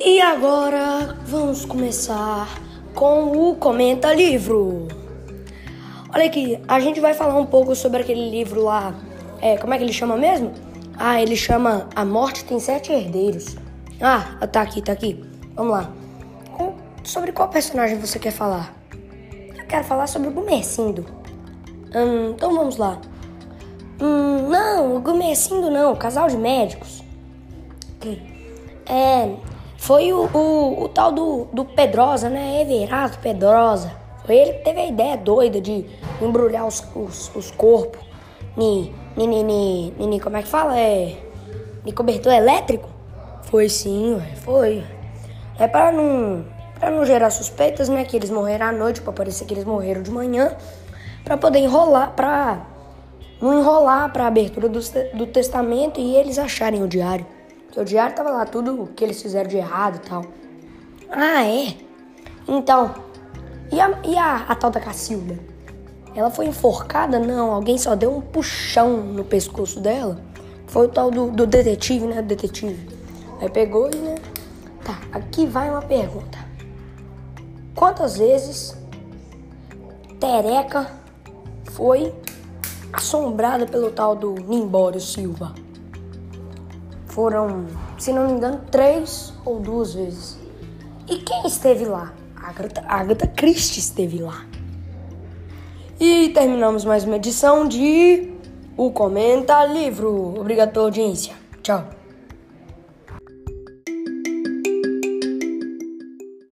E agora vamos começar com o Comenta Livro. Olha aqui, a gente vai falar um pouco sobre aquele livro lá. É, como é que ele chama mesmo? Ah, ele chama A Morte Tem Sete Herdeiros. Ah, tá aqui, tá aqui. Vamos lá. Sobre qual personagem você quer falar? Eu quero falar sobre o Gumercindo. Hum, então vamos lá. Hum, não, o Gumercindo não, casal de médicos. É, foi o, o, o, tal do, do Pedrosa, né? Everardo Pedrosa. Foi ele que teve a ideia doida de embrulhar os, os, os corpos ni, ni, ni, ni, ni, como é que fala? É, ni cobertor elétrico? Foi sim, foi. É para não, pra não gerar suspeitas, né? Que eles morreram à noite, para parecer que eles morreram de manhã. para poder enrolar, pra não enrolar pra abertura do, do testamento e eles acharem o diário. O diário tava lá, tudo que eles fizeram de errado e tal. Ah, é? Então, e a, e a, a tal da Cacilda? Ela foi enforcada? Não, alguém só deu um puxão no pescoço dela. Foi o tal do, do detetive, né? Detetive. Aí pegou e, né? Tá, aqui vai uma pergunta. Quantas vezes Tereca foi assombrada pelo tal do Nimbório Silva? Foram, se não me engano, três ou duas vezes. E quem esteve lá? Agatha, Agatha Christie esteve lá. E terminamos mais uma edição de O Comenta Livro. Obrigado pela audiência. Tchau.